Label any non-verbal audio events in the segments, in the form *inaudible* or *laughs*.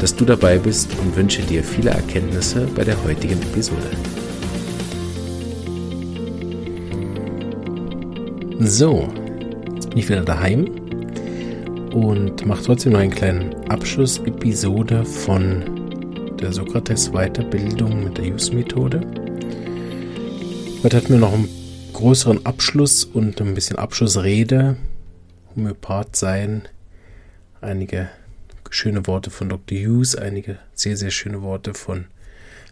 dass du dabei bist und wünsche dir viele Erkenntnisse bei der heutigen Episode. So, jetzt bin ich wieder daheim und mache trotzdem noch einen kleinen Abschlussepisode von der Sokrates Weiterbildung mit der Use-Methode. Heute hatten wir noch einen größeren Abschluss und ein bisschen Abschlussrede. Homöopath sein, einige schöne Worte von Dr. Hughes, einige sehr, sehr schöne Worte von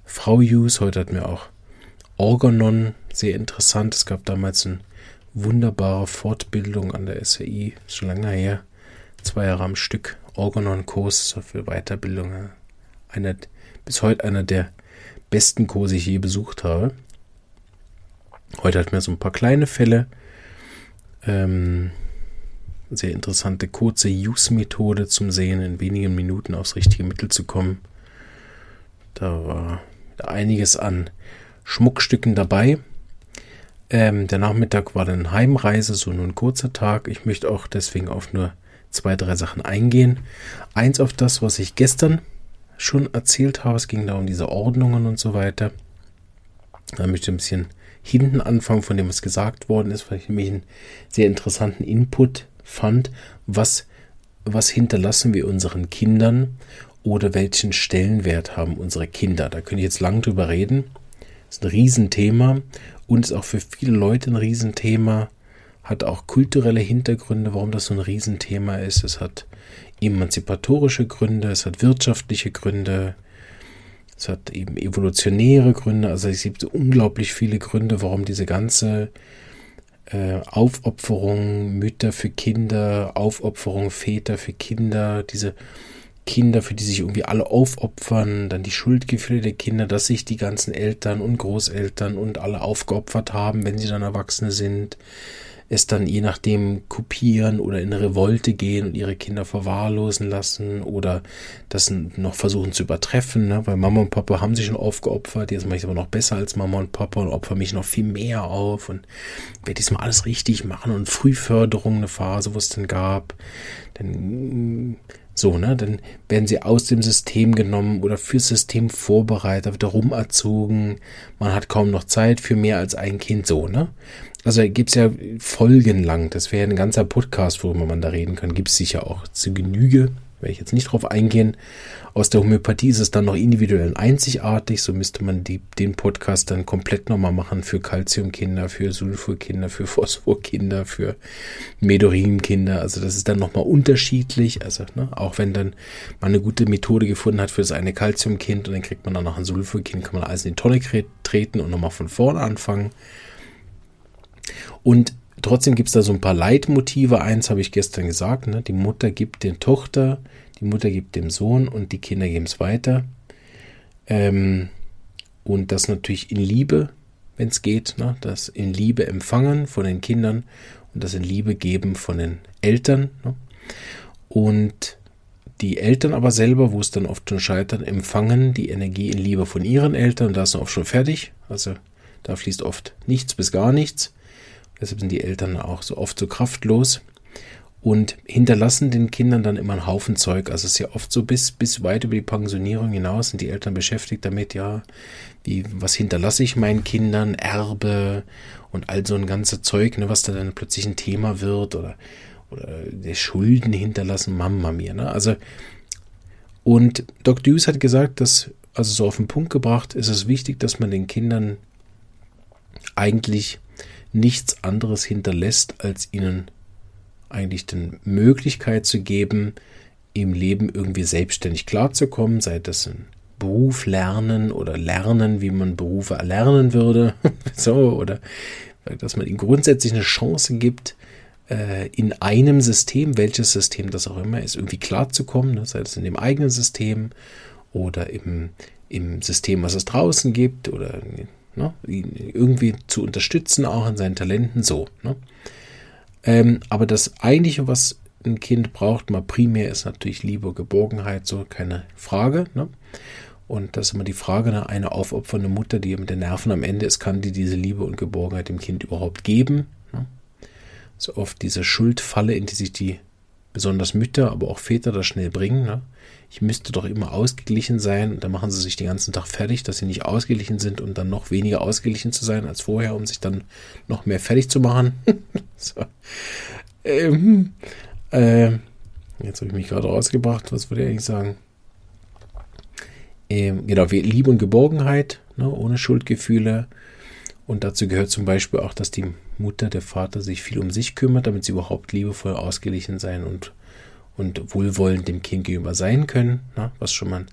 Frau Hughes. Heute hatten wir auch Organon, sehr interessant. Es gab damals eine wunderbare Fortbildung an der SAI, schon lange her, zwei Jahre am Stück. Organon-Kurs für Weiterbildung. Einer, bis heute einer der besten Kurse, die ich je besucht habe. Heute hatten wir so ein paar kleine Fälle. Ähm, sehr interessante kurze Use-Methode zum Sehen, in wenigen Minuten aufs richtige Mittel zu kommen. Da war einiges an Schmuckstücken dabei. Ähm, der Nachmittag war dann Heimreise, so nur ein kurzer Tag. Ich möchte auch deswegen auf nur zwei, drei Sachen eingehen. Eins auf das, was ich gestern schon erzählt habe. Es ging da um diese Ordnungen und so weiter. Da möchte ich ein bisschen hinten anfangen von dem, was gesagt worden ist, weil ich nämlich einen sehr interessanten Input fand, was, was hinterlassen wir unseren Kindern oder welchen Stellenwert haben unsere Kinder. Da könnte ich jetzt lang drüber reden. Das ist ein Riesenthema und ist auch für viele Leute ein Riesenthema. Hat auch kulturelle Hintergründe, warum das so ein Riesenthema ist. Es hat emanzipatorische Gründe, es hat wirtschaftliche Gründe, es hat eben evolutionäre Gründe. Also es gibt unglaublich viele Gründe, warum diese ganze äh, Aufopferung Mütter für Kinder, Aufopferung Väter für Kinder, diese Kinder, für die sich irgendwie alle aufopfern, dann die Schuldgefühle der Kinder, dass sich die ganzen Eltern und Großeltern und alle aufgeopfert haben, wenn sie dann Erwachsene sind, es dann je nachdem kopieren oder in Revolte gehen und ihre Kinder verwahrlosen lassen oder das noch versuchen zu übertreffen, ne? weil Mama und Papa haben sich schon aufgeopfert, jetzt mache ich es aber noch besser als Mama und Papa und opfer mich noch viel mehr auf und werde diesmal alles richtig machen und Frühförderung eine Phase, wo es dann gab, dann so, ne, dann werden sie aus dem System genommen oder fürs System vorbereitet, wird erzogen. Man hat kaum noch Zeit für mehr als ein Kind, so, ne? Also gibt es ja folgenlang, das wäre ein ganzer Podcast, worüber man da reden kann, gibt es sicher auch zu Genüge, werde ich jetzt nicht drauf eingehen. Aus der Homöopathie ist es dann noch individuell einzigartig, so müsste man die, den Podcast dann komplett nochmal machen für Calciumkinder, für Sulfurkinder, für Phosphorkinder, für Medorinkinder, also das ist dann nochmal unterschiedlich, also ne, auch wenn dann man eine gute Methode gefunden hat für das eine Calciumkind und dann kriegt man dann noch ein Sulfurkind, kann man alles in die Tonne treten und nochmal von vorne anfangen. Und trotzdem gibt es da so ein paar Leitmotive. Eins habe ich gestern gesagt, ne? die Mutter gibt den Tochter, die Mutter gibt dem Sohn und die Kinder geben es weiter. Ähm, und das natürlich in Liebe, wenn es geht, ne? das in Liebe empfangen von den Kindern und das in Liebe geben von den Eltern. Ne? Und die Eltern aber selber, wo es dann oft schon scheitert, empfangen die Energie in Liebe von ihren Eltern und da ist oft schon fertig. Also da fließt oft nichts bis gar nichts. Deshalb sind die Eltern auch so oft so kraftlos und hinterlassen den Kindern dann immer einen Haufen Zeug. Also es ist ja oft so bis, bis weit über die Pensionierung hinaus sind die Eltern beschäftigt damit, ja, wie, was hinterlasse ich meinen Kindern, Erbe und all so ein ganzes Zeug, ne, was da dann plötzlich ein Thema wird oder, oder der Schulden hinterlassen, Mama mir, ne? Also, und Dr. Hughes hat gesagt, dass, also so auf den Punkt gebracht, ist es wichtig, dass man den Kindern eigentlich nichts anderes hinterlässt, als ihnen eigentlich die Möglichkeit zu geben, im Leben irgendwie selbstständig klarzukommen, sei das ein Beruf lernen oder lernen, wie man Berufe erlernen würde, *laughs* so, oder dass man ihnen grundsätzlich eine Chance gibt, äh, in einem System, welches System das auch immer ist, irgendwie klarzukommen, ne, sei das in dem eigenen System oder im, im System, was es draußen gibt oder ne, ihn irgendwie zu unterstützen, auch in seinen Talenten, so. Ne? Ähm, aber das eigentliche, was ein Kind braucht, mal primär ist natürlich Liebe, Geborgenheit, so keine Frage. Ne? Und das ist immer die Frage, ne? eine aufopfernde Mutter, die mit den Nerven am Ende ist, kann die diese Liebe und Geborgenheit dem Kind überhaupt geben? Ne? So oft diese Schuldfalle, in die sich die besonders Mütter, aber auch Väter da schnell bringen. Ne? Ich müsste doch immer ausgeglichen sein. Dann machen sie sich den ganzen Tag fertig, dass sie nicht ausgeglichen sind und dann noch weniger ausgeglichen zu sein als vorher, um sich dann noch mehr fertig zu machen. *laughs* so. ähm, äh, jetzt habe ich mich gerade rausgebracht. Was würde ich eigentlich sagen? Ähm, genau, Liebe und Geborgenheit, ne, ohne Schuldgefühle. Und dazu gehört zum Beispiel auch, dass die Mutter, der Vater sich viel um sich kümmert, damit sie überhaupt liebevoll ausgeglichen sein und, und wohlwollend dem Kind gegenüber sein können. Ne, was schon mal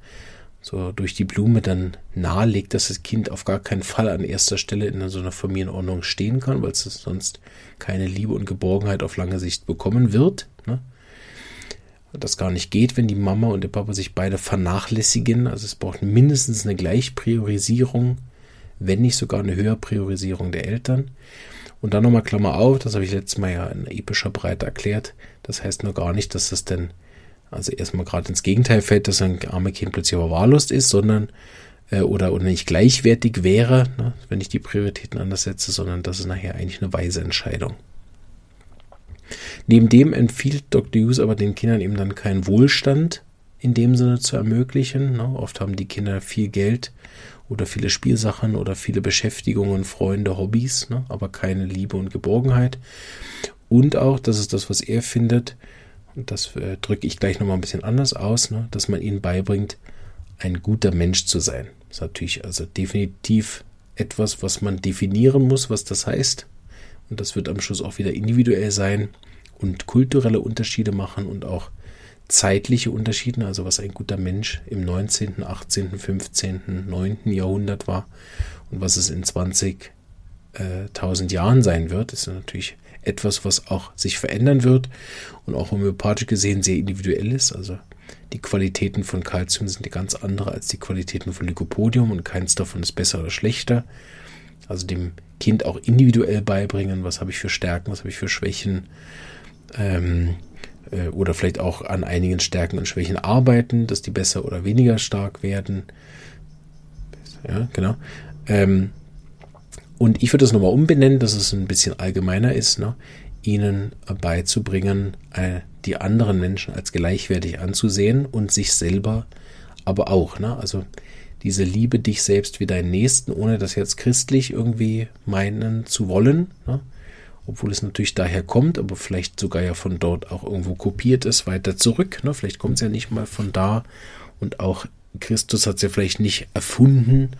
so durch die Blume dann nahelegt, dass das Kind auf gar keinen Fall an erster Stelle in so einer Familienordnung stehen kann, weil es sonst keine Liebe und Geborgenheit auf lange Sicht bekommen wird. Ne? Das gar nicht geht, wenn die Mama und der Papa sich beide vernachlässigen. Also es braucht mindestens eine Gleichpriorisierung, wenn nicht sogar eine Höherpriorisierung der Eltern. Und dann nochmal Klammer auf, das habe ich letztes Mal ja in epischer Breite erklärt. Das heißt nur gar nicht, dass das denn also erstmal gerade ins Gegenteil fällt, dass ein arme Kind plötzlich verwahrlost ist, sondern äh, oder, oder nicht gleichwertig wäre, ne, wenn ich die Prioritäten anders setze, sondern das ist nachher eigentlich eine weise Entscheidung. Neben dem empfiehlt Dr. Hughes aber den Kindern eben dann keinen Wohlstand in dem Sinne zu ermöglichen. Ne. Oft haben die Kinder viel Geld oder viele Spielsachen oder viele Beschäftigungen, Freunde, Hobbys, ne, aber keine Liebe und Geborgenheit. Und auch, das ist das, was er findet, und das äh, drücke ich gleich nochmal ein bisschen anders aus, ne, dass man ihnen beibringt, ein guter Mensch zu sein. Das ist natürlich also definitiv etwas, was man definieren muss, was das heißt. Und das wird am Schluss auch wieder individuell sein und kulturelle Unterschiede machen und auch zeitliche Unterschiede, also was ein guter Mensch im 19., 18., 15., 9. Jahrhundert war und was es in 20.000 äh, Jahren sein wird, ist natürlich etwas, was auch sich verändern wird und auch homöopathisch gesehen sehr individuell ist. Also die Qualitäten von Calcium sind ganz andere als die Qualitäten von Lycopodium und keins davon ist besser oder schlechter. Also dem Kind auch individuell beibringen, was habe ich für Stärken, was habe ich für Schwächen. Ähm, äh, oder vielleicht auch an einigen Stärken und Schwächen arbeiten, dass die besser oder weniger stark werden. Ja, genau. Ähm, und ich würde das nochmal umbenennen, dass es ein bisschen allgemeiner ist, ne? ihnen beizubringen, äh, die anderen Menschen als gleichwertig anzusehen und sich selber aber auch. Ne? Also diese Liebe dich selbst wie deinen Nächsten, ohne das jetzt christlich irgendwie meinen zu wollen, ne? Obwohl es natürlich daher kommt, aber vielleicht sogar ja von dort auch irgendwo kopiert ist, weiter zurück. Ne? Vielleicht kommt es ja nicht mal von da und auch Christus hat es ja vielleicht nicht erfunden,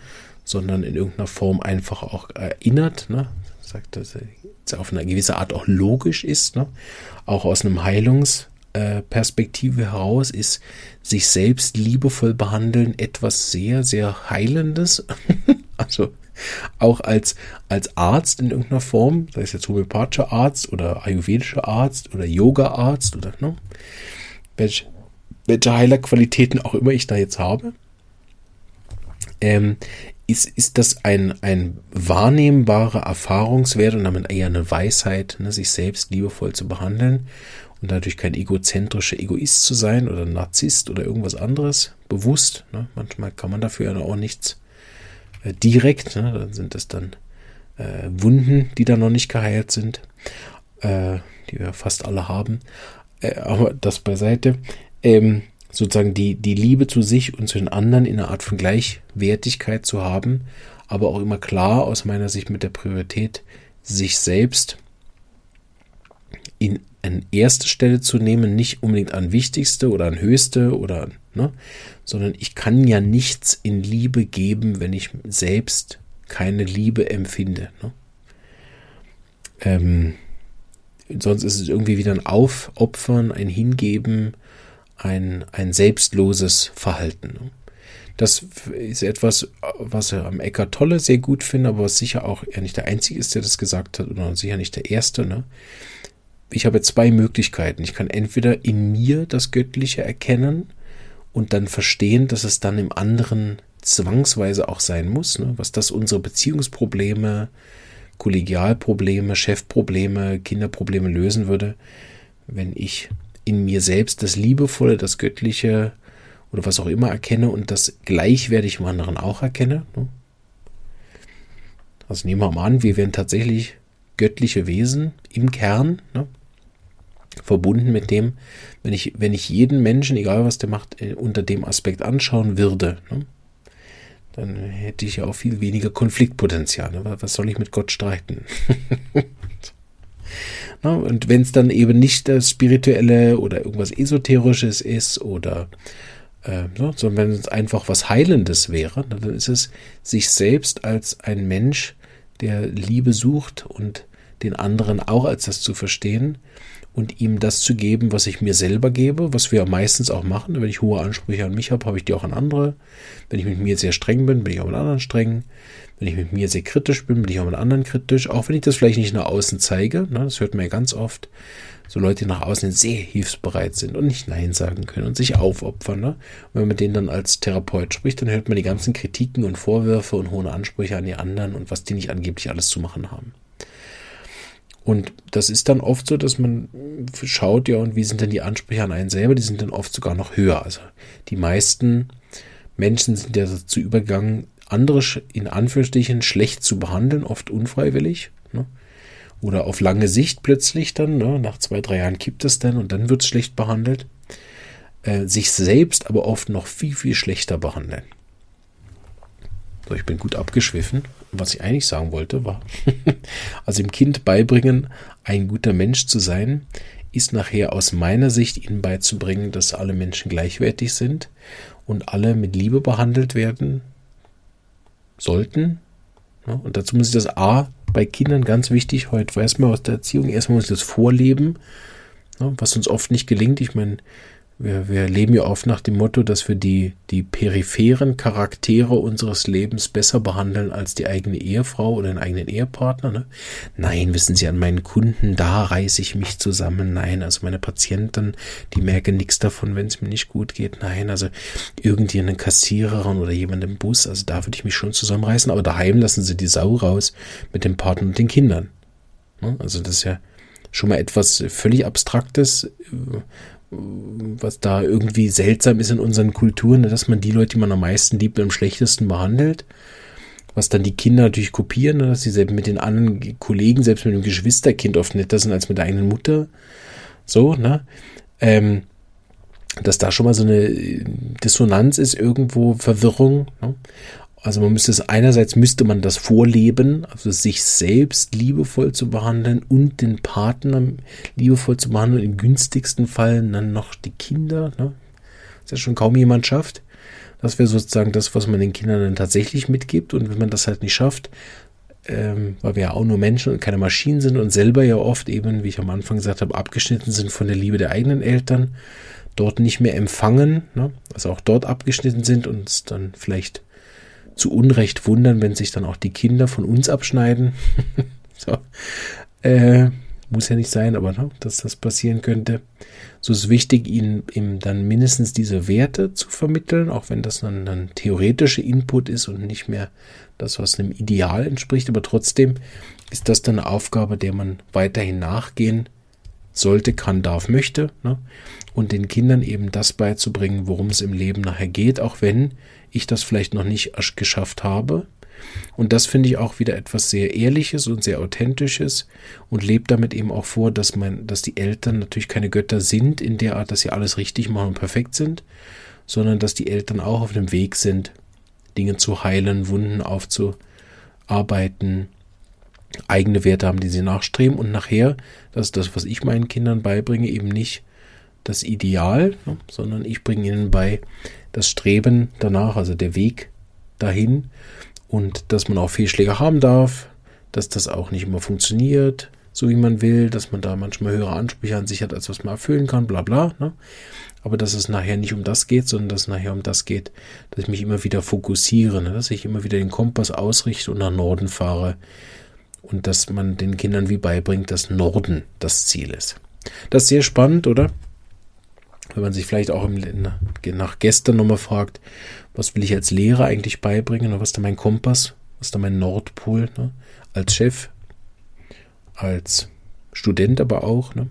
sondern in irgendeiner Form einfach auch erinnert, ne? sagt, dass es auf eine gewisse Art auch logisch ist, ne? auch aus einem Heilungsperspektive heraus ist sich selbst liebevoll behandeln etwas sehr, sehr Heilendes. *laughs* also auch als, als Arzt in irgendeiner Form, sei es jetzt homöopathischer Arzt oder ayurvedischer Arzt oder Yoga-Arzt oder ne? welche, welche Heilerqualitäten auch immer ich da jetzt habe. Ähm, ist, ist das ein, ein wahrnehmbarer Erfahrungswert und damit eher eine Weisheit, ne, sich selbst liebevoll zu behandeln und dadurch kein egozentrischer Egoist zu sein oder Narzisst oder irgendwas anderes, bewusst. Ne? Manchmal kann man dafür ja auch nichts äh, direkt, ne? dann sind es dann äh, Wunden, die da noch nicht geheilt sind, äh, die wir fast alle haben. Äh, aber das beiseite. Ähm, sozusagen die, die Liebe zu sich und zu den anderen in einer Art von Gleichwertigkeit zu haben, aber auch immer klar aus meiner Sicht mit der Priorität, sich selbst in an erste Stelle zu nehmen, nicht unbedingt an wichtigste oder an höchste oder, ne, sondern ich kann ja nichts in Liebe geben, wenn ich selbst keine Liebe empfinde. Ne? Ähm, sonst ist es irgendwie wieder ein Aufopfern, ein Hingeben, ein, ein selbstloses Verhalten. Ne? Das ist etwas, was er am Eckart Tolle sehr gut finde, aber was sicher auch er nicht der Einzige ist, der das gesagt hat, oder sicher nicht der Erste. Ne? Ich habe zwei Möglichkeiten. Ich kann entweder in mir das Göttliche erkennen und dann verstehen, dass es dann im anderen zwangsweise auch sein muss, ne? was das unsere Beziehungsprobleme, Kollegialprobleme, Chefprobleme, Kinderprobleme lösen würde, wenn ich in mir selbst das Liebevolle, das Göttliche oder was auch immer erkenne und das gleichwertig im anderen auch erkenne. Ne? Also nehmen wir mal an, wir wären tatsächlich göttliche Wesen im Kern, ne? Verbunden mit dem, wenn ich, wenn ich jeden Menschen, egal was der macht, äh, unter dem Aspekt anschauen würde, ne? dann hätte ich ja auch viel weniger Konfliktpotenzial. Ne? Was soll ich mit Gott streiten? *laughs* Na, und wenn es dann eben nicht das Spirituelle oder irgendwas Esoterisches ist oder äh, ne, sondern wenn es einfach was Heilendes wäre, dann ist es sich selbst als ein Mensch, der Liebe sucht und den anderen auch als das zu verstehen und ihm das zu geben, was ich mir selber gebe, was wir meistens auch machen. Wenn ich hohe Ansprüche an mich habe, habe ich die auch an andere. Wenn ich mit mir sehr streng bin, bin ich auch mit anderen streng. Wenn ich mit mir sehr kritisch bin, bin ich auch mit anderen kritisch. Auch wenn ich das vielleicht nicht nach außen zeige. Ne, das hört man ja ganz oft. So Leute, die nach außen sehr hilfsbereit sind und nicht Nein sagen können und sich aufopfern. Ne? Und wenn man mit denen dann als Therapeut spricht, dann hört man die ganzen Kritiken und Vorwürfe und hohe Ansprüche an die anderen und was die nicht angeblich alles zu machen haben. Und das ist dann oft so, dass man schaut, ja, und wie sind denn die Ansprüche an einen selber? Die sind dann oft sogar noch höher. Also die meisten Menschen sind ja dazu übergegangen, andere in Anführungsstrichen schlecht zu behandeln, oft unfreiwillig. Ne? Oder auf lange Sicht plötzlich dann, ne? nach zwei, drei Jahren kippt es dann und dann wird es schlecht behandelt. Äh, sich selbst aber oft noch viel, viel schlechter behandeln. So, ich bin gut abgeschwiffen. Was ich eigentlich sagen wollte, war, *laughs* also dem Kind beibringen, ein guter Mensch zu sein, ist nachher aus meiner Sicht ihnen beizubringen, dass alle Menschen gleichwertig sind und alle mit Liebe behandelt werden sollten. Und dazu muss ich das A bei Kindern ganz wichtig, heute weiß man aus der Erziehung, erstmal muss ich das vorleben, was uns oft nicht gelingt. Ich meine, wir, wir leben ja oft nach dem Motto, dass wir die, die peripheren Charaktere unseres Lebens besser behandeln als die eigene Ehefrau oder den eigenen Ehepartner. Ne? Nein, wissen Sie, an meinen Kunden, da reiße ich mich zusammen. Nein, also meine Patienten, die merken nichts davon, wenn es mir nicht gut geht. Nein, also irgendwie eine Kassiererin oder jemand im Bus, also da würde ich mich schon zusammenreißen. Aber daheim lassen Sie die Sau raus mit dem Partner und den Kindern. Ne? Also das ist ja schon mal etwas völlig Abstraktes, was da irgendwie seltsam ist in unseren Kulturen, dass man die Leute, die man am meisten liebt, am schlechtesten behandelt. Was dann die Kinder natürlich kopieren, ne, dass sie selbst mit den anderen Kollegen, selbst mit dem Geschwisterkind oft netter sind als mit der eigenen Mutter. So, ne? Ähm, dass da schon mal so eine Dissonanz ist, irgendwo Verwirrung. Ne? Also man müsste es einerseits müsste man das vorleben, also sich selbst liebevoll zu behandeln und den Partner liebevoll zu behandeln, im günstigsten Fall dann noch die Kinder, ne? Was ja schon kaum jemand schafft. Das wäre sozusagen das, was man den Kindern dann tatsächlich mitgibt. Und wenn man das halt nicht schafft, ähm, weil wir ja auch nur Menschen und keine Maschinen sind und selber ja oft eben, wie ich am Anfang gesagt habe, abgeschnitten sind von der Liebe der eigenen Eltern, dort nicht mehr empfangen, ne? also auch dort abgeschnitten sind und es dann vielleicht zu Unrecht wundern, wenn sich dann auch die Kinder von uns abschneiden. *laughs* so. Äh, muss ja nicht sein, aber ne, dass das passieren könnte. So ist es wichtig, ihnen ihm dann mindestens diese Werte zu vermitteln, auch wenn das dann ein theoretischer Input ist und nicht mehr das, was einem Ideal entspricht. Aber trotzdem ist das dann eine Aufgabe, der man weiterhin nachgehen sollte, kann, darf, möchte. Ne? Und den Kindern eben das beizubringen, worum es im Leben nachher geht, auch wenn ich das vielleicht noch nicht geschafft habe. Und das finde ich auch wieder etwas sehr Ehrliches und sehr Authentisches und lebt damit eben auch vor, dass man, dass die Eltern natürlich keine Götter sind in der Art, dass sie alles richtig machen und perfekt sind, sondern dass die Eltern auch auf dem Weg sind, Dinge zu heilen, Wunden aufzuarbeiten, eigene Werte haben, die sie nachstreben und nachher, das ist das, was ich meinen Kindern beibringe, eben nicht das Ideal, ne, sondern ich bringe ihnen bei, das Streben danach, also der Weg dahin und dass man auch Fehlschläge haben darf, dass das auch nicht immer funktioniert, so wie man will, dass man da manchmal höhere Ansprüche an sich hat, als was man erfüllen kann, bla bla. Ne? Aber dass es nachher nicht um das geht, sondern dass es nachher um das geht, dass ich mich immer wieder fokussiere, ne? dass ich immer wieder den Kompass ausrichte und nach Norden fahre und dass man den Kindern wie beibringt, dass Norden das Ziel ist. Das ist sehr spannend, oder? Wenn man sich vielleicht auch im, nach gestern nochmal fragt, was will ich als Lehrer eigentlich beibringen oder was ist da mein Kompass, was ist da mein Nordpol, ne? als Chef, als Student aber auch. Ne?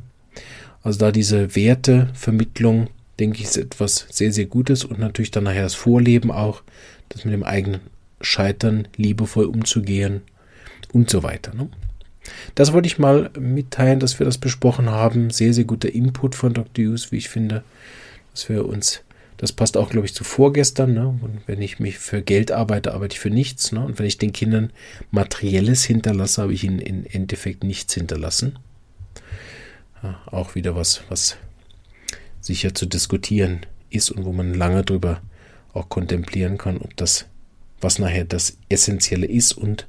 Also da diese Wertevermittlung, denke ich, ist etwas sehr, sehr Gutes und natürlich dann nachher das Vorleben auch, das mit dem eigenen Scheitern liebevoll umzugehen und so weiter. Ne? Das wollte ich mal mitteilen, dass wir das besprochen haben. Sehr, sehr guter Input von Dr. Hughes, wie ich finde, dass wir uns, das passt auch, glaube ich, zu vorgestern. Ne? Und wenn ich mich für Geld arbeite, arbeite ich für nichts. Ne? Und wenn ich den Kindern Materielles hinterlasse, habe ich ihnen im Endeffekt nichts hinterlassen. Ja, auch wieder was, was sicher zu diskutieren ist und wo man lange drüber auch kontemplieren kann, ob das, was nachher das Essentielle ist und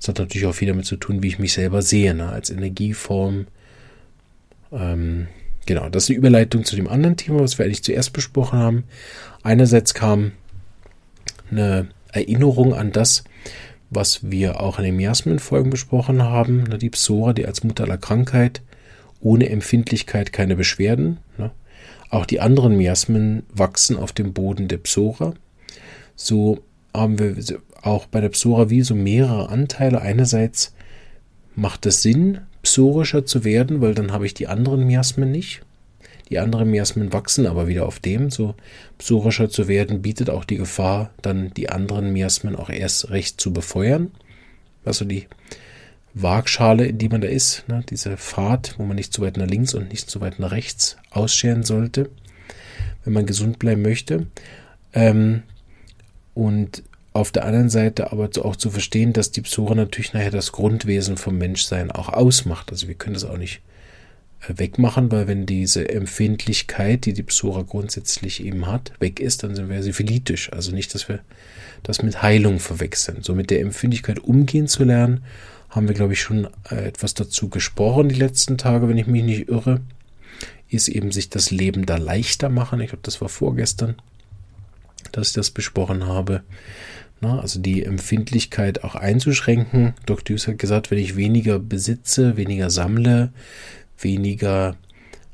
es hat natürlich auch viel damit zu tun, wie ich mich selber sehe, ne? als Energieform. Ähm, genau, das ist die Überleitung zu dem anderen Thema, was wir eigentlich zuerst besprochen haben. Einerseits kam eine Erinnerung an das, was wir auch in den Miasmen-Folgen besprochen haben. Ne? Die Psora, die als Mutter aller Krankheit, ohne Empfindlichkeit keine Beschwerden. Ne? Auch die anderen Miasmen wachsen auf dem Boden der Psora. So haben wir auch bei der Psora wie so mehrere Anteile. Einerseits macht es Sinn, psorischer zu werden, weil dann habe ich die anderen Miasmen nicht. Die anderen Miasmen wachsen aber wieder auf dem. So psorischer zu werden bietet auch die Gefahr, dann die anderen Miasmen auch erst recht zu befeuern. Also die Waagschale, in die man da ist, ne, diese Fahrt, wo man nicht zu weit nach links und nicht zu weit nach rechts ausscheren sollte, wenn man gesund bleiben möchte. Ähm, und auf der anderen Seite aber auch zu verstehen, dass die Psora natürlich nachher das Grundwesen vom Menschsein auch ausmacht. Also wir können das auch nicht äh, wegmachen, weil wenn diese Empfindlichkeit, die die Psora grundsätzlich eben hat, weg ist, dann sind wir syphilitisch. Also nicht, dass wir das mit Heilung verwechseln. So mit der Empfindlichkeit umgehen zu lernen, haben wir, glaube ich, schon äh, etwas dazu gesprochen die letzten Tage, wenn ich mich nicht irre, ist eben sich das Leben da leichter machen. Ich glaube, das war vorgestern, dass ich das besprochen habe. Na, also die Empfindlichkeit auch einzuschränken. Dr. Hughes hat gesagt, wenn ich weniger besitze, weniger sammle, weniger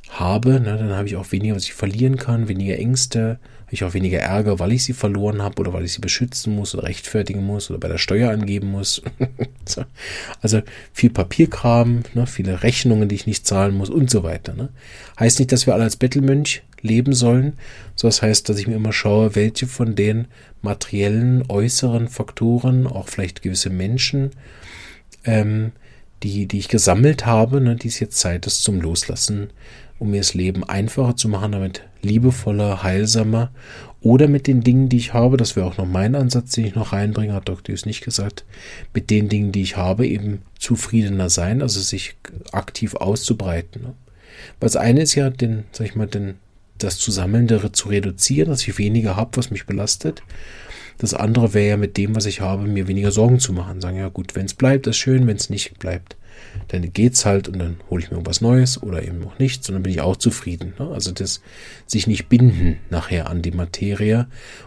habe, na, dann habe ich auch weniger, was ich verlieren kann, weniger Ängste, ich auch weniger Ärger, weil ich sie verloren habe oder weil ich sie beschützen muss oder rechtfertigen muss oder bei der Steuer angeben muss. *laughs* also viel Papierkram, ne, viele Rechnungen, die ich nicht zahlen muss und so weiter. Ne. Heißt nicht, dass wir alle als Bettelmönch leben sollen. So das heißt, dass ich mir immer schaue, welche von den materiellen äußeren Faktoren, auch vielleicht gewisse Menschen, ähm, die, die ich gesammelt habe, ne, die es jetzt Zeit ist zum Loslassen, um mir das Leben einfacher zu machen, damit liebevoller, heilsamer oder mit den Dingen, die ich habe, das wäre auch noch mein Ansatz, den ich noch reinbringe, hat Dr. Hughes nicht gesagt, mit den Dingen, die ich habe, eben zufriedener sein, also sich aktiv auszubreiten. Weil das eine ist ja, den, sag ich mal, den, das Zusammelndere zu reduzieren, dass ich weniger habe, was mich belastet. Das andere wäre ja mit dem, was ich habe, mir weniger Sorgen zu machen. Sagen, ja gut, wenn es bleibt, ist schön, wenn es nicht bleibt, dann geht's halt und dann hole ich mir was Neues oder eben noch nichts und dann bin ich auch zufrieden. Ne? Also das sich nicht binden nachher an die Materie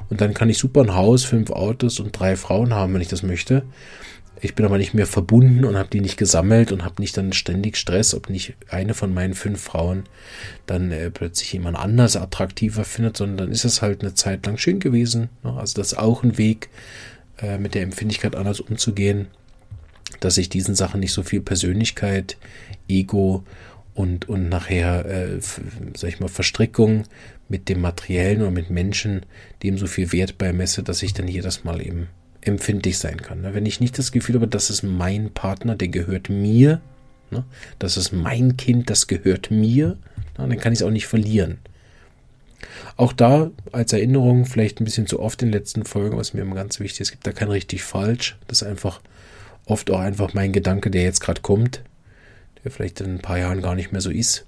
und dann kann ich super ein Haus, fünf Autos und drei Frauen haben, wenn ich das möchte. Ich bin aber nicht mehr verbunden und habe die nicht gesammelt und habe nicht dann ständig Stress, ob nicht eine von meinen fünf Frauen dann äh, plötzlich jemand anders attraktiver findet, sondern dann ist es halt eine Zeit lang schön gewesen. Ne? Also das ist auch ein Weg, äh, mit der Empfindlichkeit anders umzugehen, dass ich diesen Sachen nicht so viel Persönlichkeit, Ego und, und nachher, äh, sag ich mal, Verstrickung mit dem Materiellen oder mit Menschen, dem so viel Wert beimesse, dass ich dann jedes Mal eben empfindlich sein kann. Ne? Wenn ich nicht das Gefühl habe, das ist mein Partner, der gehört mir, ne? das ist mein Kind, das gehört mir, dann kann ich es auch nicht verlieren. Auch da als Erinnerung, vielleicht ein bisschen zu oft in den letzten Folgen, was mir immer ganz wichtig ist, es gibt da kein richtig falsch. Das ist einfach oft auch einfach mein Gedanke, der jetzt gerade kommt, der vielleicht in ein paar Jahren gar nicht mehr so ist.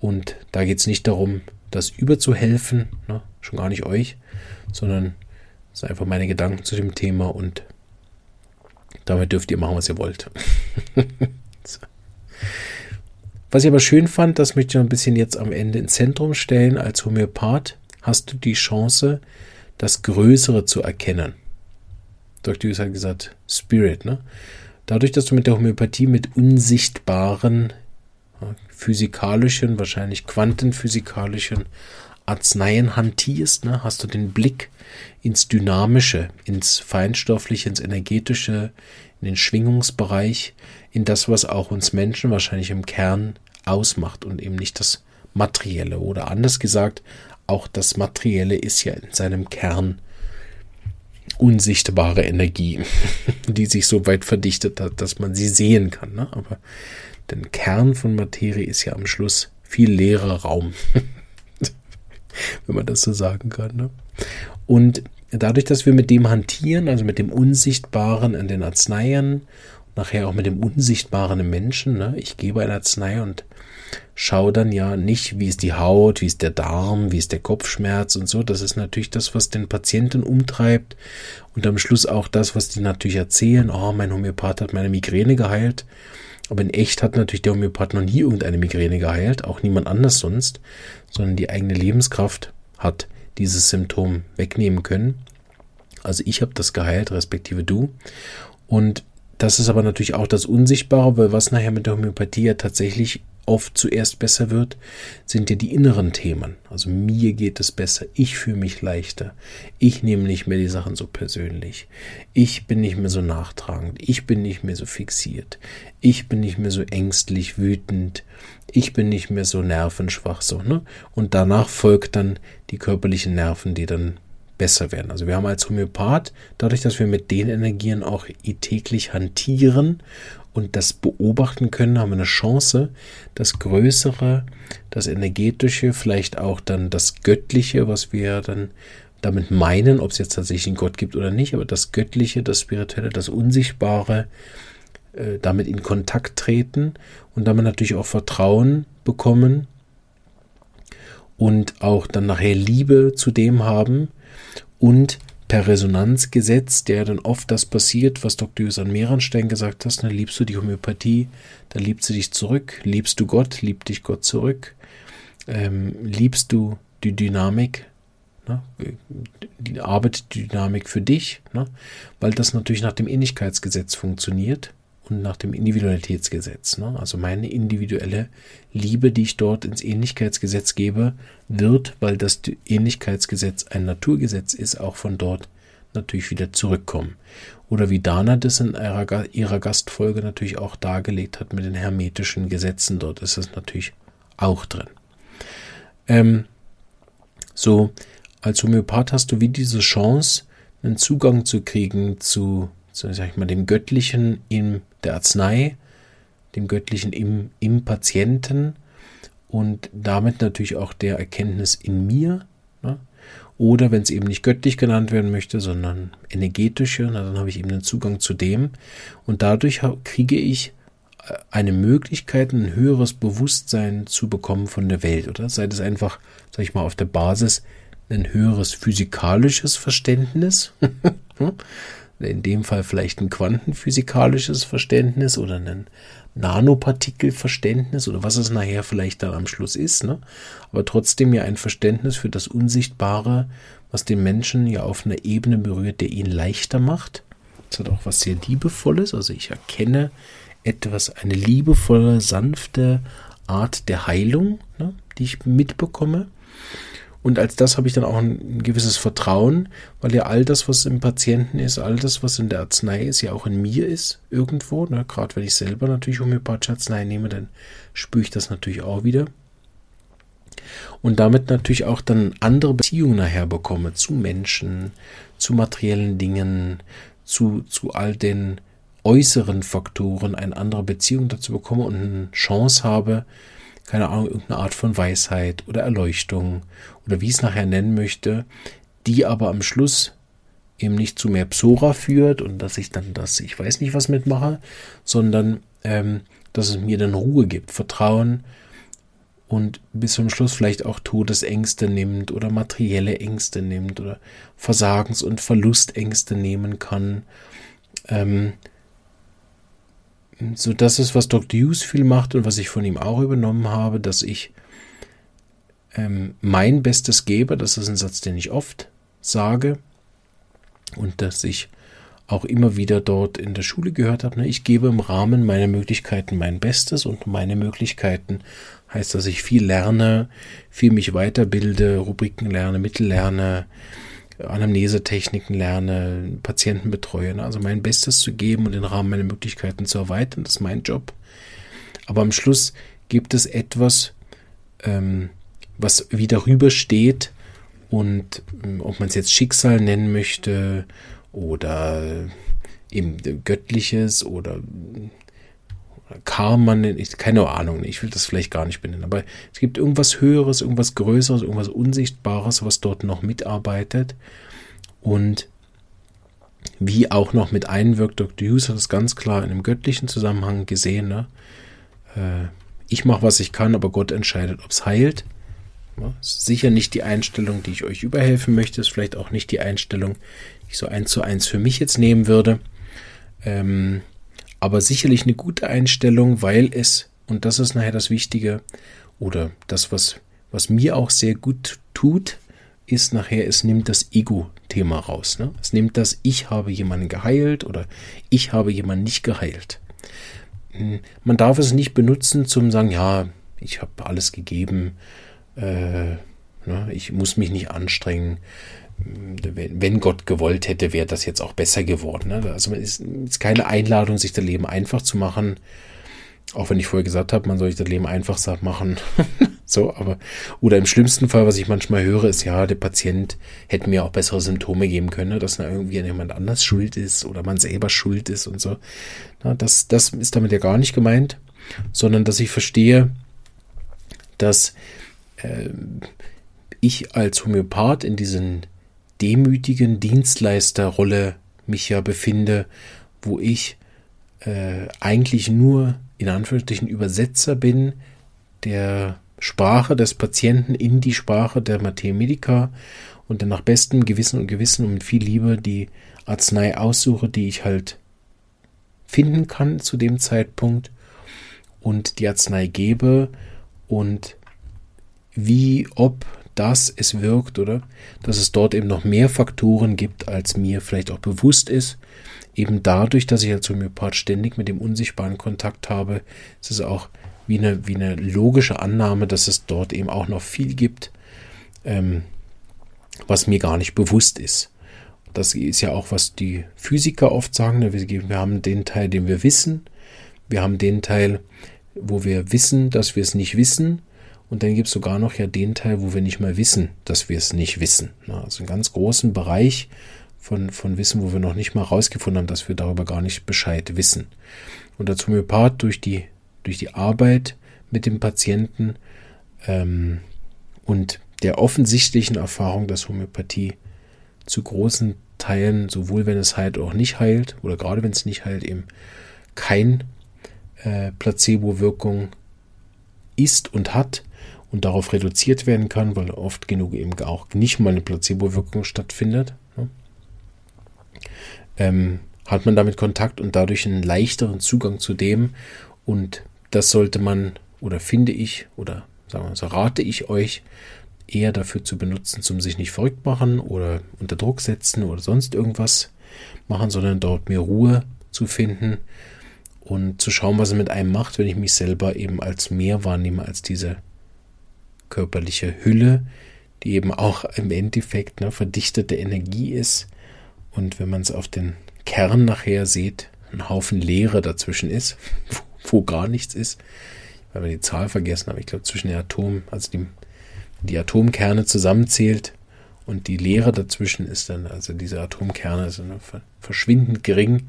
Und da geht es nicht darum, das überzuhelfen, ne? schon gar nicht euch, sondern das sind einfach meine Gedanken zu dem Thema und damit dürft ihr machen, was ihr wollt. *laughs* so. Was ich aber schön fand, das möchte ich noch ein bisschen jetzt am Ende ins Zentrum stellen. Als Homöopath hast du die Chance, das Größere zu erkennen. Dr. Hughes hat gesagt, Spirit, ne? Dadurch, dass du mit der Homöopathie mit unsichtbaren physikalischen, wahrscheinlich quantenphysikalischen Arzneien hantierst, ne, hast du den Blick ins Dynamische, ins Feinstoffliche, ins Energetische, in den Schwingungsbereich, in das, was auch uns Menschen wahrscheinlich im Kern ausmacht und eben nicht das Materielle. Oder anders gesagt, auch das Materielle ist ja in seinem Kern unsichtbare Energie, *laughs* die sich so weit verdichtet hat, dass man sie sehen kann. Ne? Aber der Kern von Materie ist ja am Schluss viel leerer Raum, *laughs* wenn man das so sagen kann. Ne? Und dadurch, dass wir mit dem hantieren, also mit dem Unsichtbaren in den Arzneien, nachher auch mit dem Unsichtbaren im Menschen, ne? ich gebe eine Arznei und schaue dann ja nicht, wie ist die Haut, wie ist der Darm, wie ist der Kopfschmerz und so. Das ist natürlich das, was den Patienten umtreibt und am Schluss auch das, was die natürlich erzählen. Oh, mein Homöopath hat meine Migräne geheilt. Aber in echt hat natürlich der Homöopath noch nie irgendeine Migräne geheilt, auch niemand anders sonst, sondern die eigene Lebenskraft hat dieses Symptom wegnehmen können. Also ich habe das geheilt, respektive du. Und das ist aber natürlich auch das Unsichtbare, weil was nachher mit der Homöopathie ja tatsächlich oft zuerst besser wird, sind ja die inneren Themen. Also mir geht es besser, ich fühle mich leichter, ich nehme nicht mehr die Sachen so persönlich, ich bin nicht mehr so nachtragend, ich bin nicht mehr so fixiert, ich bin nicht mehr so ängstlich, wütend, ich bin nicht mehr so nervenschwach, so, ne? Und danach folgt dann die körperlichen Nerven, die dann besser werden. Also wir haben als Homöopath, dadurch, dass wir mit den Energien auch täglich hantieren und das beobachten können, haben wir eine Chance, das Größere, das Energetische, vielleicht auch dann das Göttliche, was wir dann damit meinen, ob es jetzt tatsächlich einen Gott gibt oder nicht, aber das Göttliche, das Spirituelle, das Unsichtbare, äh, damit in Kontakt treten und damit natürlich auch Vertrauen bekommen und auch dann nachher Liebe zu dem haben und per Resonanzgesetz, der dann oft das passiert, was Dr. Josan Mehrenstein gesagt hat, dann liebst du die Homöopathie, dann liebst du dich zurück, liebst du Gott, liebt dich Gott zurück, ähm, liebst du die Dynamik, ne? die Arbeit, die Dynamik für dich, ne? weil das natürlich nach dem Ähnlichkeitsgesetz funktioniert und nach dem Individualitätsgesetz. Ne? Also meine individuelle Liebe, die ich dort ins Ähnlichkeitsgesetz gebe, wird, weil das Ähnlichkeitsgesetz ein Naturgesetz ist, auch von dort natürlich wieder zurückkommen. Oder wie Dana das in ihrer, Gastfolge natürlich auch dargelegt hat mit den hermetischen Gesetzen, dort ist es natürlich auch drin. Ähm, so, als Homöopath hast du wie diese Chance, einen Zugang zu kriegen zu, so sag ich mal, dem Göttlichen in der Arznei, dem Göttlichen im, im Patienten und damit natürlich auch der Erkenntnis in mir. Ne? Oder wenn es eben nicht göttlich genannt werden möchte, sondern energetische, na, dann habe ich eben einen Zugang zu dem. Und dadurch kriege ich äh, eine Möglichkeit, ein höheres Bewusstsein zu bekommen von der Welt, oder? Sei das einfach, sag ich mal, auf der Basis ein höheres physikalisches Verständnis. *laughs* In dem Fall vielleicht ein quantenphysikalisches Verständnis oder ein Nanopartikelverständnis oder was es nachher vielleicht dann am Schluss ist, ne? aber trotzdem ja ein Verständnis für das Unsichtbare, was den Menschen ja auf einer Ebene berührt, der ihn leichter macht. Das hat auch was sehr Liebevolles, also ich erkenne etwas, eine liebevolle, sanfte Art der Heilung, ne, die ich mitbekomme. Und als das habe ich dann auch ein gewisses Vertrauen, weil ja all das, was im Patienten ist, all das, was in der Arznei ist, ja auch in mir ist, irgendwo. Ne? Gerade wenn ich selber natürlich homöopathische Arznei nehme, dann spüre ich das natürlich auch wieder. Und damit natürlich auch dann andere Beziehungen nachher bekomme zu Menschen, zu materiellen Dingen, zu, zu all den äußeren Faktoren, eine andere Beziehung dazu bekomme und eine Chance habe, keine Ahnung, irgendeine Art von Weisheit oder Erleuchtung oder wie es nachher nennen möchte, die aber am Schluss eben nicht zu mehr Psora führt und dass ich dann das, ich weiß nicht was mitmache, sondern ähm, dass es mir dann Ruhe gibt, Vertrauen und bis zum Schluss vielleicht auch Todesängste nimmt oder materielle Ängste nimmt oder Versagens- und Verlustängste nehmen kann. Ähm, so das ist, was Dr. Hughes viel macht und was ich von ihm auch übernommen habe, dass ich ähm, mein Bestes gebe. Das ist ein Satz, den ich oft sage. Und dass ich auch immer wieder dort in der Schule gehört habe. Ne? Ich gebe im Rahmen meiner Möglichkeiten mein Bestes und meine Möglichkeiten heißt, dass ich viel lerne, viel mich weiterbilde, Rubriken lerne, Mittel lerne, Anamnesetechniken lerne, Patienten betreue. Also mein Bestes zu geben und den Rahmen meiner Möglichkeiten zu erweitern, das ist mein Job. Aber am Schluss gibt es etwas, ähm, was wie darüber steht und ähm, ob man es jetzt Schicksal nennen möchte oder eben Göttliches oder Karma, keine Ahnung, ich will das vielleicht gar nicht benennen, aber es gibt irgendwas Höheres, irgendwas Größeres, irgendwas Unsichtbares, was dort noch mitarbeitet und wie auch noch mit einwirkt. Dr. Hughes hat es ganz klar in einem göttlichen Zusammenhang gesehen. Ne? Äh, ich mache, was ich kann, aber Gott entscheidet, ob es heilt. Sicher nicht die Einstellung, die ich euch überhelfen möchte, ist vielleicht auch nicht die Einstellung, die ich so eins zu eins für mich jetzt nehmen würde. Ähm, aber sicherlich eine gute Einstellung, weil es, und das ist nachher das Wichtige, oder das, was, was mir auch sehr gut tut, ist nachher, es nimmt das Ego-Thema raus. Ne? Es nimmt das, ich habe jemanden geheilt oder ich habe jemanden nicht geheilt. Hm, man darf es nicht benutzen zum sagen, ja, ich habe alles gegeben, äh, ne, ich muss mich nicht anstrengen. Wenn Gott gewollt hätte, wäre das jetzt auch besser geworden. Ne? Also es ist keine Einladung, sich das Leben einfach zu machen. Auch wenn ich vorher gesagt habe, man soll sich das Leben einfach machen. *laughs* so, aber, oder im schlimmsten Fall, was ich manchmal höre, ist, ja, der Patient hätte mir auch bessere Symptome geben können, ne? dass da irgendwie jemand anders schuld ist oder man selber schuld ist und so. Das, das ist damit ja gar nicht gemeint, sondern dass ich verstehe, dass äh, ich als Homöopath in diesen demütigen Dienstleisterrolle mich ja befinde, wo ich äh, eigentlich nur in Anführungsstrichen Übersetzer bin der Sprache des Patienten in die Sprache der Materia Medica und dann nach bestem Gewissen und Gewissen und mit viel Liebe die Arznei aussuche, die ich halt finden kann zu dem Zeitpunkt und die Arznei gebe und wie, ob das es wirkt oder dass es dort eben noch mehr Faktoren gibt, als mir vielleicht auch bewusst ist. Eben dadurch, dass ich als Homöopath ständig mit dem Unsichtbaren Kontakt habe, ist es auch wie eine, wie eine logische Annahme, dass es dort eben auch noch viel gibt, ähm, was mir gar nicht bewusst ist. Das ist ja auch, was die Physiker oft sagen. Ne? Wir haben den Teil, den wir wissen. Wir haben den Teil, wo wir wissen, dass wir es nicht wissen. Und dann gibt es sogar noch ja den Teil, wo wir nicht mal wissen, dass wir es nicht wissen. Also einen ganz großen Bereich von, von Wissen, wo wir noch nicht mal rausgefunden haben, dass wir darüber gar nicht Bescheid wissen. Und der Homöopath durch die, durch die Arbeit mit dem Patienten ähm, und der offensichtlichen Erfahrung, dass Homöopathie zu großen Teilen, sowohl wenn es heilt auch nicht heilt, oder gerade wenn es nicht heilt, eben kein äh, Placebo-Wirkung ist und hat, und darauf reduziert werden kann, weil oft genug eben auch nicht mal eine Placebo-Wirkung stattfindet, ne? ähm, hat man damit Kontakt und dadurch einen leichteren Zugang zu dem. Und das sollte man, oder finde ich, oder sagen wir so, rate ich euch, eher dafür zu benutzen, zum sich nicht verrückt machen oder unter Druck setzen oder sonst irgendwas machen, sondern dort mehr Ruhe zu finden und zu schauen, was es mit einem macht, wenn ich mich selber eben als mehr wahrnehme als diese körperliche Hülle, die eben auch im Endeffekt eine verdichtete Energie ist. Und wenn man es auf den Kern nachher sieht, ein Haufen Leere dazwischen ist, *laughs* wo, wo gar nichts ist, weil wir die Zahl vergessen haben. Ich glaube, zwischen den Atomen, also die, die Atomkerne zusammenzählt und die Leere dazwischen ist dann, also diese Atomkerne sind verschwindend gering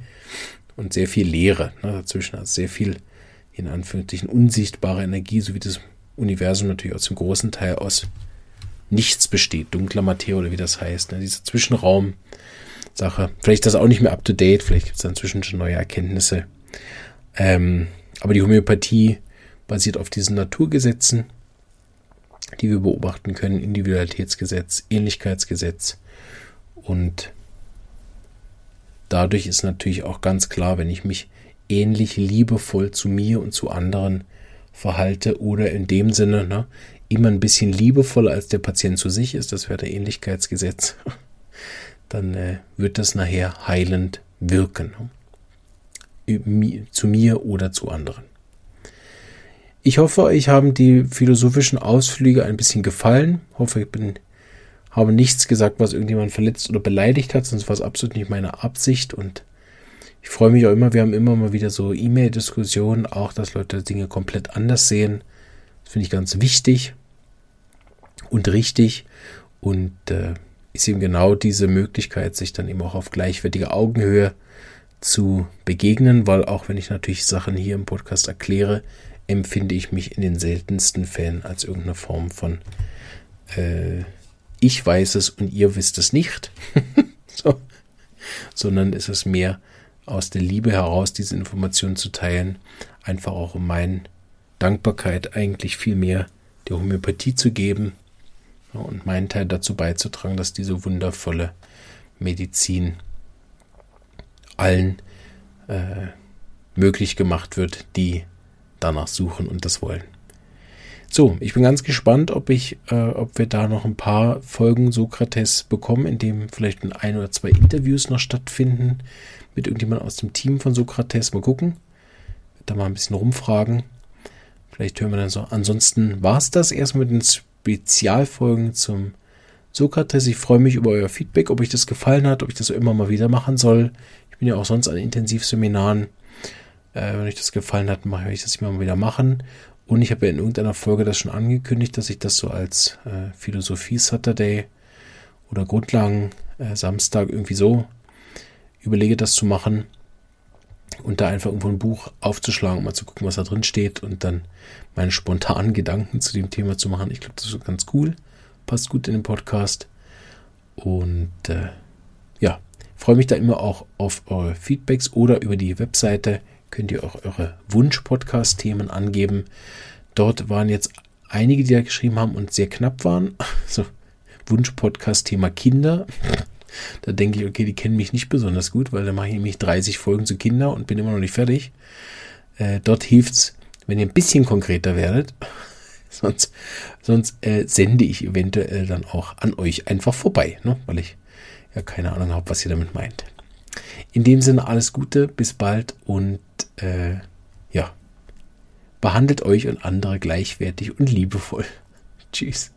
und sehr viel Leere ne, dazwischen, also sehr viel in Anführungsstrichen unsichtbare Energie, so wie das Universum natürlich aus dem großen Teil aus nichts besteht, dunkler Materie oder wie das heißt, ne? diese Zwischenraum-Sache. Vielleicht ist das auch nicht mehr up to date, vielleicht gibt es inzwischen schon neue Erkenntnisse. Ähm, aber die Homöopathie basiert auf diesen Naturgesetzen, die wir beobachten können, Individualitätsgesetz, Ähnlichkeitsgesetz und dadurch ist natürlich auch ganz klar, wenn ich mich ähnlich liebevoll zu mir und zu anderen verhalte oder in dem Sinne ne, immer ein bisschen liebevoller als der Patient zu sich ist, das wäre der Ähnlichkeitsgesetz, *laughs* dann äh, wird das nachher heilend wirken. Zu mir oder zu anderen. Ich hoffe, euch haben die philosophischen Ausflüge ein bisschen gefallen. Ich hoffe, ich bin, habe nichts gesagt, was irgendjemand verletzt oder beleidigt hat, sonst war es absolut nicht meine Absicht. Und ich freue mich auch immer, wir haben immer mal wieder so E-Mail-Diskussionen, auch dass Leute Dinge komplett anders sehen. Das finde ich ganz wichtig und richtig. Und äh, ist eben genau diese Möglichkeit, sich dann eben auch auf gleichwertige Augenhöhe zu begegnen, weil auch wenn ich natürlich Sachen hier im Podcast erkläre, empfinde ich mich in den seltensten Fällen als irgendeine Form von äh, ich weiß es und ihr wisst es nicht, *laughs* so. sondern es ist mehr aus der Liebe heraus, diese Informationen zu teilen, einfach auch um meine Dankbarkeit eigentlich viel mehr der Homöopathie zu geben und meinen Teil dazu beizutragen, dass diese wundervolle Medizin allen äh, möglich gemacht wird, die danach suchen und das wollen. So, ich bin ganz gespannt, ob ich, äh, ob wir da noch ein paar Folgen Sokrates bekommen, in dem vielleicht ein oder zwei Interviews noch stattfinden mit irgendjemand aus dem Team von Sokrates. Mal gucken. Da mal ein bisschen rumfragen. Vielleicht hören wir dann so. Ansonsten war es das erstmal mit den Spezialfolgen zum Sokrates. Ich freue mich über euer Feedback, ob euch das gefallen hat, ob ich das immer mal wieder machen soll. Ich bin ja auch sonst an Intensivseminaren. Äh, wenn euch das gefallen hat, mache ich das immer mal wieder machen. Und ich habe ja in irgendeiner Folge das schon angekündigt, dass ich das so als äh, Philosophie Saturday oder Grundlagen äh, Samstag irgendwie so überlege, das zu machen und da einfach irgendwo ein Buch aufzuschlagen, um mal zu gucken, was da drin steht und dann meine spontanen Gedanken zu dem Thema zu machen. Ich glaube, das ist ganz cool, passt gut in den Podcast. Und äh, ja, freue mich da immer auch auf eure Feedbacks oder über die Webseite könnt ihr auch eure Wunsch-Podcast-Themen angeben. Dort waren jetzt einige, die da geschrieben haben und sehr knapp waren. *laughs* Also Wunsch-Podcast-Thema Kinder. Da denke ich, okay, die kennen mich nicht besonders gut, weil da mache ich nämlich 30 Folgen zu Kinder und bin immer noch nicht fertig. Äh, dort es, wenn ihr ein bisschen konkreter werdet. *laughs* sonst sonst äh, sende ich eventuell dann auch an euch einfach vorbei, ne? weil ich ja keine Ahnung habe, was ihr damit meint. In dem Sinne alles Gute, bis bald und äh, ja, behandelt euch und andere gleichwertig und liebevoll. *laughs* Tschüss.